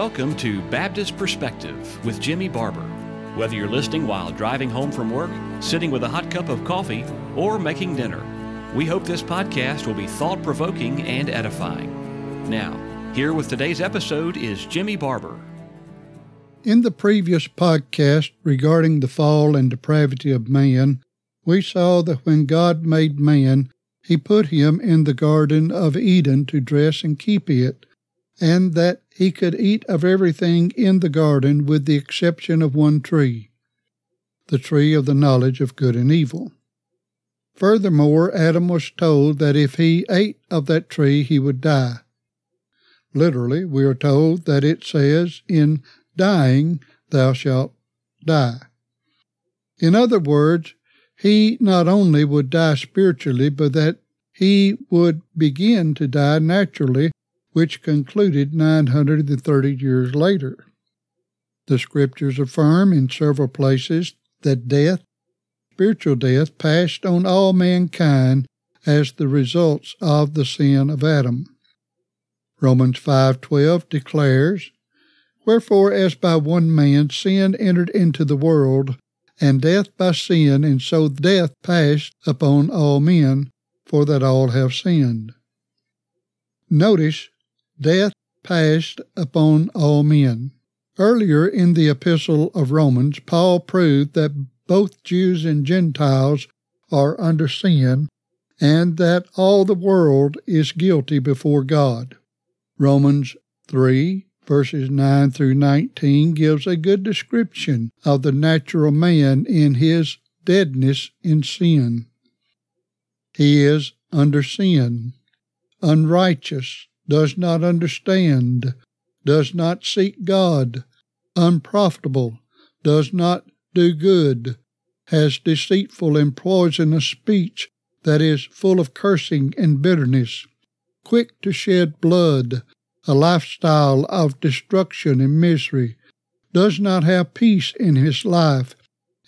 welcome to Baptist Perspective with Jimmy Barber. Whether you're listening while driving home from work, sitting with a hot cup of coffee, or making dinner, we hope this podcast will be thought provoking and edifying. Now, here with today's episode is Jimmy Barber. In the previous podcast regarding the fall and depravity of man, we saw that when God made man, he put him in the Garden of Eden to dress and keep it, and that he could eat of everything in the garden with the exception of one tree, the tree of the knowledge of good and evil. Furthermore, Adam was told that if he ate of that tree, he would die. Literally, we are told that it says in dying, thou shalt die. In other words, he not only would die spiritually, but that he would begin to die naturally, which concluded 930 years later. The scriptures affirm in several places that death, spiritual death, passed on all mankind as the results of the sin of Adam. Romans 5:12 declares, Wherefore, as by one man sin entered into the world, and death by sin, and so death passed upon all men, for that all have sinned. Notice, death passed upon all men. Earlier in the epistle of Romans, Paul proved that both Jews and Gentiles are under sin, and that all the world is guilty before God. Romans 3 verses 9 through 19 gives a good description of the natural man in his deadness in sin. He is under sin, unrighteous, does not understand, does not seek God, unprofitable, does not do good, has deceitful and poisonous speech that is full of cursing and bitterness, quick to shed blood, a lifestyle of destruction and misery, does not have peace in his life,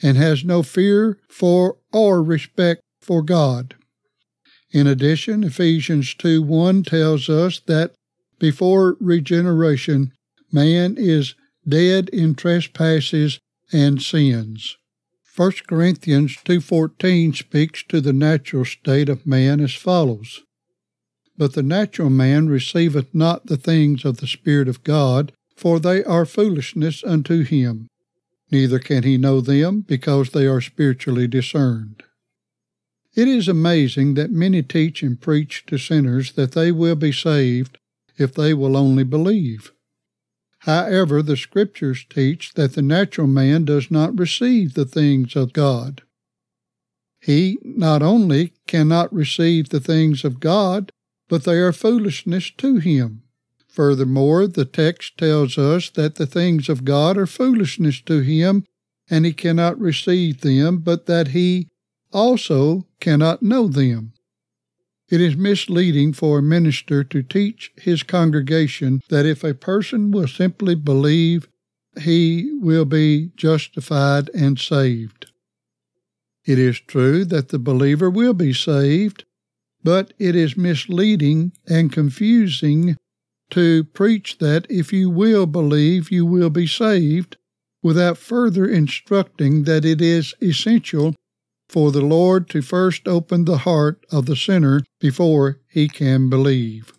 and has no fear for or respect for God. In addition, Ephesians 2 1 tells us that before regeneration, man is dead in trespasses and sins. 1 Corinthians 2:14 speaks to the natural state of man as follows: but the natural man receiveth not the things of the Spirit of God, for they are foolishness unto him. Neither can he know them, because they are spiritually discerned. It is amazing that many teach and preach to sinners that they will be saved if they will only believe. However, the Scriptures teach that the natural man does not receive the things of God. He not only cannot receive the things of God, but they are foolishness to him. Furthermore, the text tells us that the things of God are foolishness to him, and he cannot receive them, but that he also cannot know them. It is misleading for a minister to teach his congregation that if a person will simply believe, he will be justified and saved. It is true that the believer will be saved, but it is misleading and confusing to preach that if you will believe, you will be saved, without further instructing that it is essential for the Lord to first open the heart of the sinner before he can believe.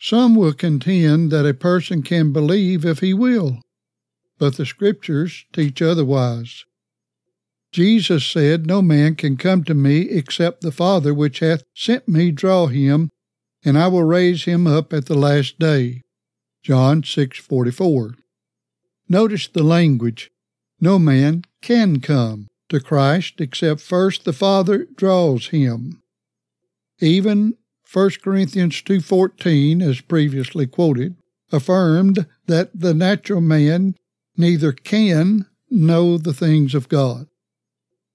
Some will contend that a person can believe if he will, but the Scriptures teach otherwise. Jesus said, No man can come to me except the Father which hath sent me draw him, and I will raise him up at the last day. John 6:44. Notice the language. No man can come to Christ except first the Father draws him. Even 1 Corinthians 2:14 as previously quoted affirmed that the natural man neither can know the things of God.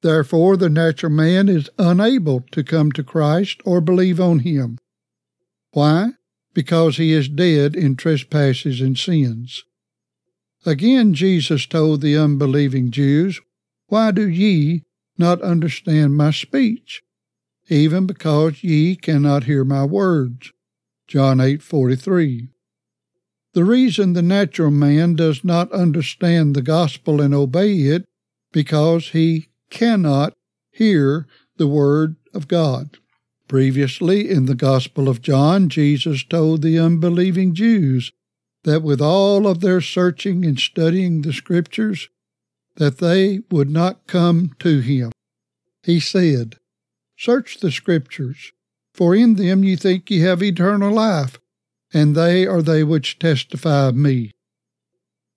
Therefore, the natural man is unable to come to Christ or believe on him. Why? Because he is dead in trespasses and sins. Again, Jesus told the unbelieving Jews, Why do ye not understand my speech? Even because ye cannot hear my words. John 8:43. The reason the natural man does not understand the gospel and obey it because he cannot hear the word of God. Previously in the Gospel of John, Jesus told the unbelieving Jews that with all of their searching and studying the Scriptures, that they would not come to him. He said, Search the Scriptures, for in them ye think ye have eternal life, and they are they which testify of me.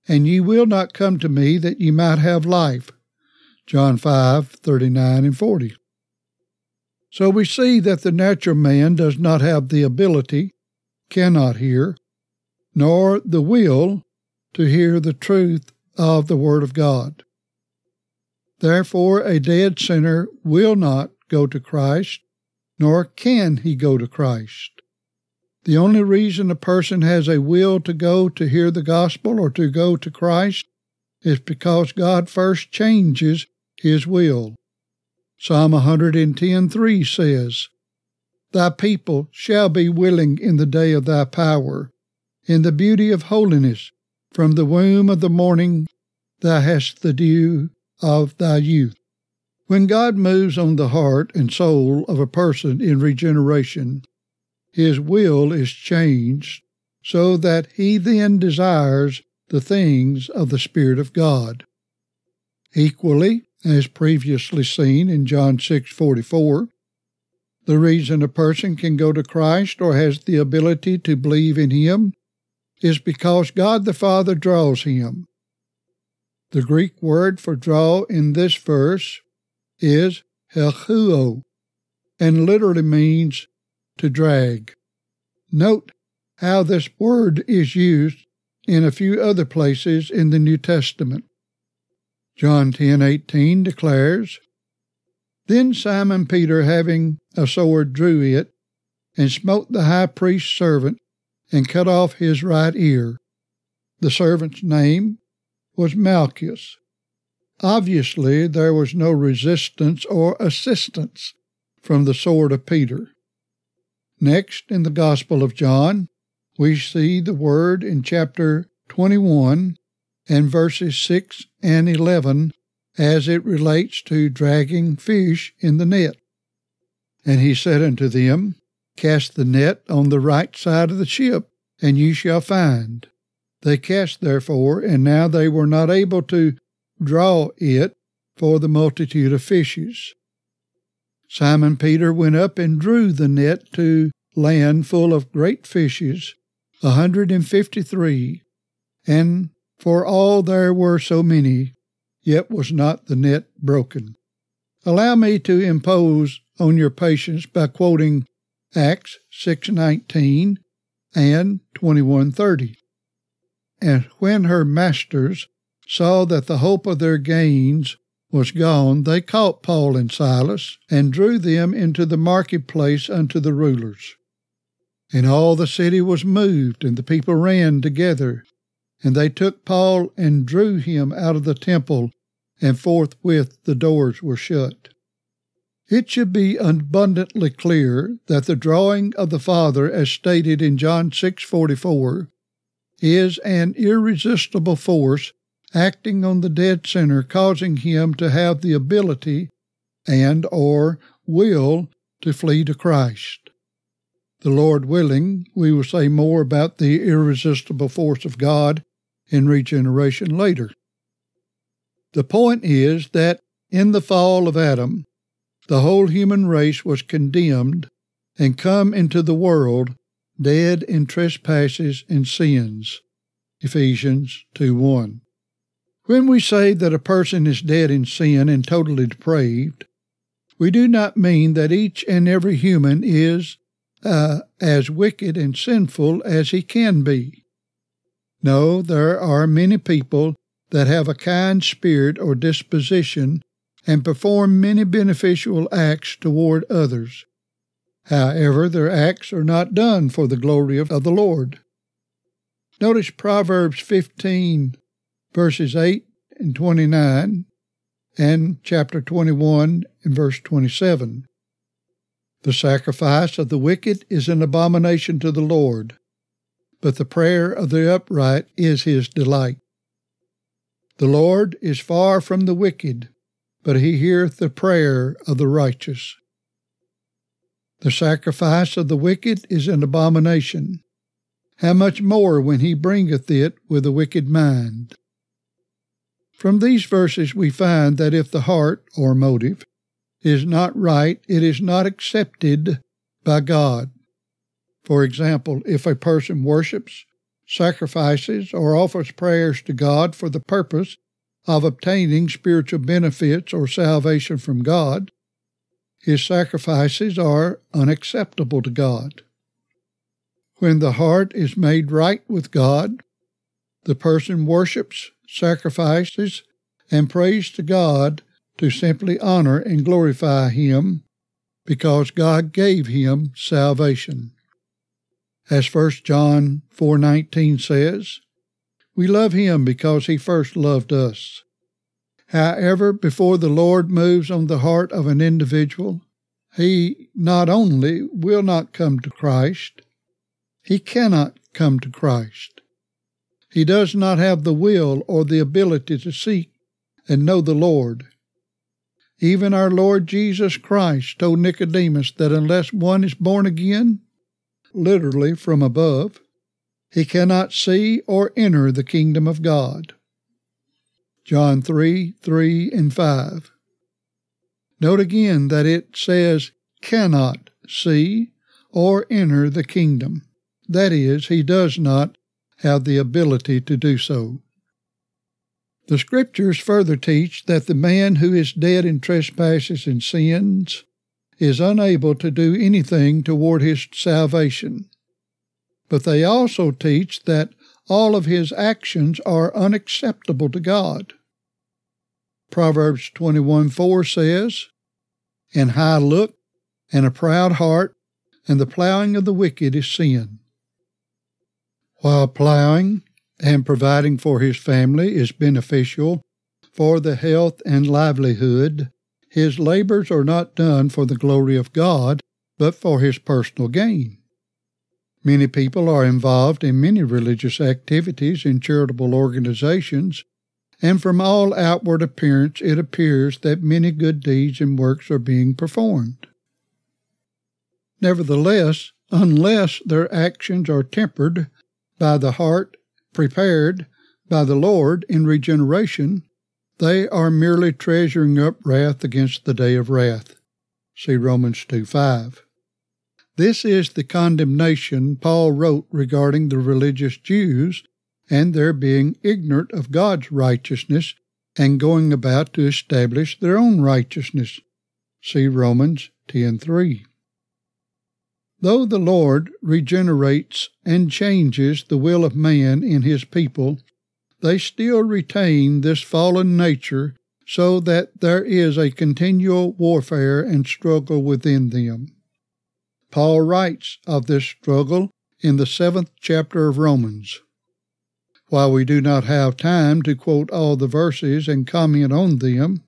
And ye will not come to me that ye might have life. John 5 39 and 40. So we see that the natural man does not have the ability, cannot hear, nor the will to hear the truth of the Word of God. Therefore, a dead sinner will not go to Christ, nor can he go to Christ. The only reason a person has a will to go to hear the gospel or to go to Christ is because God first changes his will. Psalm 110:3 says, Thy people shall be willing in the day of thy power, in the beauty of holiness. From the womb of the morning thou hast the dew of thy youth. When God moves on the heart and soul of a person in regeneration, his will is changed so that he then desires the things of the Spirit of God. Equally, as previously seen in John 6:44. The reason a person can go to Christ or has the ability to believe in him is because God the Father draws him. The Greek word for draw in this verse is helkuo and literally means to drag. Note how this word is used in a few other places in the New Testament. John 10:18 declares, Then Simon Peter, having a sword, drew it and smote the high priest's servant and cut off his right ear. The servant's name was Malchus. Obviously, there was no resistance or assistance from the sword of Peter. Next, in the Gospel of John, we see the word in chapter 21 and verses 6 and 11 as it relates to dragging fish in the net. And he said unto them, Cast the net on the right side of the ship, and ye shall find. They cast therefore, and now they were not able to draw it for the multitude of fishes. Simon Peter went up and drew the net to land full of great fishes, a hundred and fifty three, and for all there were so many, yet was not the net broken. Allow me to impose on your patience by quoting Acts 6:19 and 21:30. And when her masters saw that the hope of their gains was gone, they caught Paul and Silas and drew them into the marketplace unto the rulers. And all the city was moved, and the people ran together and they took Paul and drew him out of the temple, and forthwith the doors were shut. It should be abundantly clear that the drawing of the Father, as stated in John 6:44, is an irresistible force acting on the dead sinner, causing him to have the ability and or will to flee to Christ. The Lord willing, we will say more about the irresistible force of God in regeneration later. The point is that in the fall of Adam, the whole human race was condemned and come into the world dead in trespasses and sins. Ephesians 2 1. When we say that a person is dead in sin and totally depraved, we do not mean that each and every human is uh, as wicked and sinful as he can be. No, there are many people that have a kind spirit or disposition and perform many beneficial acts toward others. However, their acts are not done for the glory of, the Lord. Notice Proverbs 15, verses 8 and 29, and chapter 21 and verse 27. The sacrifice of the wicked is an abomination to the Lord, but the prayer of the upright is his delight. The Lord is far from the wicked, but he heareth the prayer of the righteous. The sacrifice of the wicked is an abomination. How much more when he bringeth it with a wicked mind? From these verses we find that if the heart, or motive, is not right, it is not accepted by God. For example, if a person worships, sacrifices, or offers prayers to God for the purpose of obtaining spiritual benefits or salvation from God, his sacrifices are unacceptable to God. When the heart is made right with God, the person worships, sacrifices, and prays to God to simply honor and glorify Him because God gave him salvation. As 1 John 4:19 says, we love him because he first loved us. However, before the Lord moves on the heart of an individual, he not only will not come to Christ, he cannot come to Christ. He does not have the will or the ability to seek and know the Lord. Even our Lord Jesus Christ told Nicodemus that unless one is born again, literally from above, he cannot see or enter the kingdom of God. John 3 3 and 5. Note again that it says cannot see or enter the kingdom. That is, he does not have the ability to do so. The Scriptures further teach that the man who is dead in trespasses and sins is unable to do anything toward his salvation. But they also teach that all of his actions are unacceptable to God. Proverbs 21 4 says, An high look and a proud heart, and the plowing of the wicked is sin. While plowing, and providing for his family is beneficial for the health and livelihood, his labors are not done for the glory of God, but for his personal gain. Many people are involved in many religious activities in charitable organizations, and from all outward appearance it appears that many good deeds and works are being performed. Nevertheless, unless their actions are tempered by the heart prepared by the Lord in regeneration, they are merely treasuring up wrath against the day of wrath. See Romans 2 5. This is the condemnation Paul wrote regarding the religious Jews and their being ignorant of God's righteousness and going about to establish their own righteousness. See Romans 10:3. Though the Lord regenerates and changes the will of man in his people, they still retain this fallen nature so that there is a continual warfare and struggle within them. Paul writes of this struggle in the seventh chapter of Romans. While we do not have time to quote all the verses and comment on them,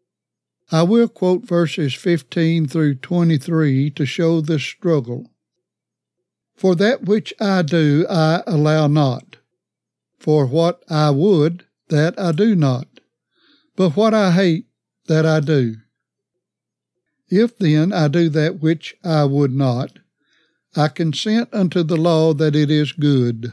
I will quote verses 15 through 23 to show this struggle. For that which I do I allow not. For what I would, that I do not. But what I hate, that I do. If then I do that which I would not, I consent unto the law that it is good.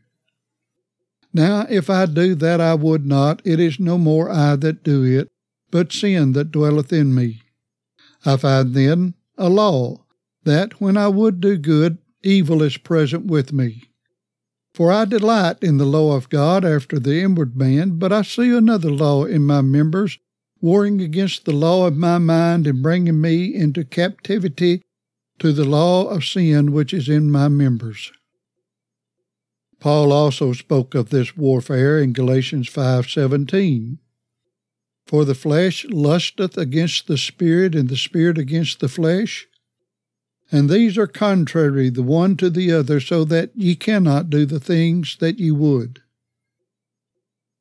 Now if I do that I would not, it is no more I that do it, but sin that dwelleth in me. I find then a law, that when I would do good, evil is present with me. For I delight in the law of God after the inward man, but I see another law in my members, warring against the law of my mind and bringing me into captivity to the law of sin which is in my members. Paul also spoke of this warfare in Galatians 5:17. For the flesh lusteth against the Spirit, and the Spirit against the flesh. And these are contrary the one to the other, so that ye cannot do the things that ye would.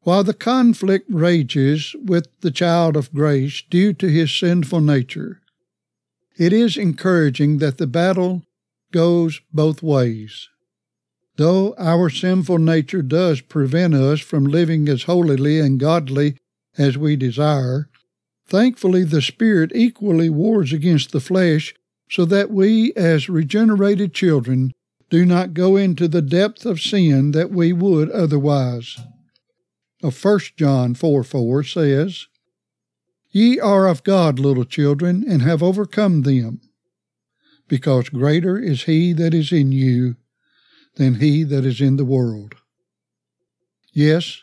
While the conflict rages with the child of grace due to his sinful nature, it is encouraging that the battle goes both ways. Though our sinful nature does prevent us from living as holily and godly as we desire, thankfully the Spirit equally wars against the flesh so that we, as regenerated children, do not go into the depth of sin that we would otherwise. Of 1 John 4 4 says, Ye are of God, little children, and have overcome them, because greater is he that is in you than he that is in the world. Yes,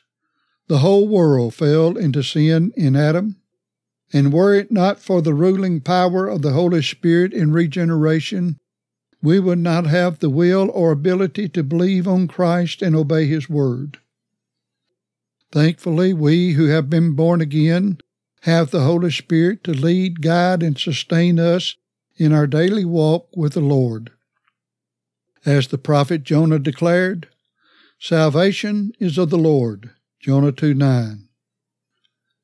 the whole world fell into sin in Adam, and were it not for the ruling power of the Holy Spirit in regeneration, we would not have the will or ability to believe on Christ and obey His Word. Thankfully, we who have been born again have the Holy Spirit to lead, guide, and sustain us in our daily walk with the Lord. As the prophet Jonah declared, Salvation is of the Lord. Jonah 2 9.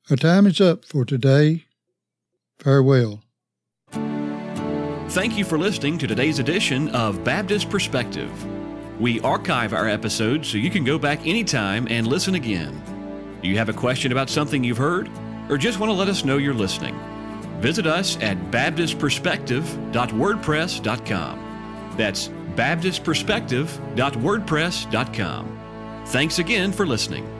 Our time is up for today. Farewell. Thank you for listening to today's edition of Baptist Perspective. We archive our episodes so you can go back anytime and listen again. Do you have a question about something you've heard, or just want to let us know you're listening? Visit us at baptistperspective.wordpress.com. That's baptistperspective.wordpress.com. Thanks again for listening.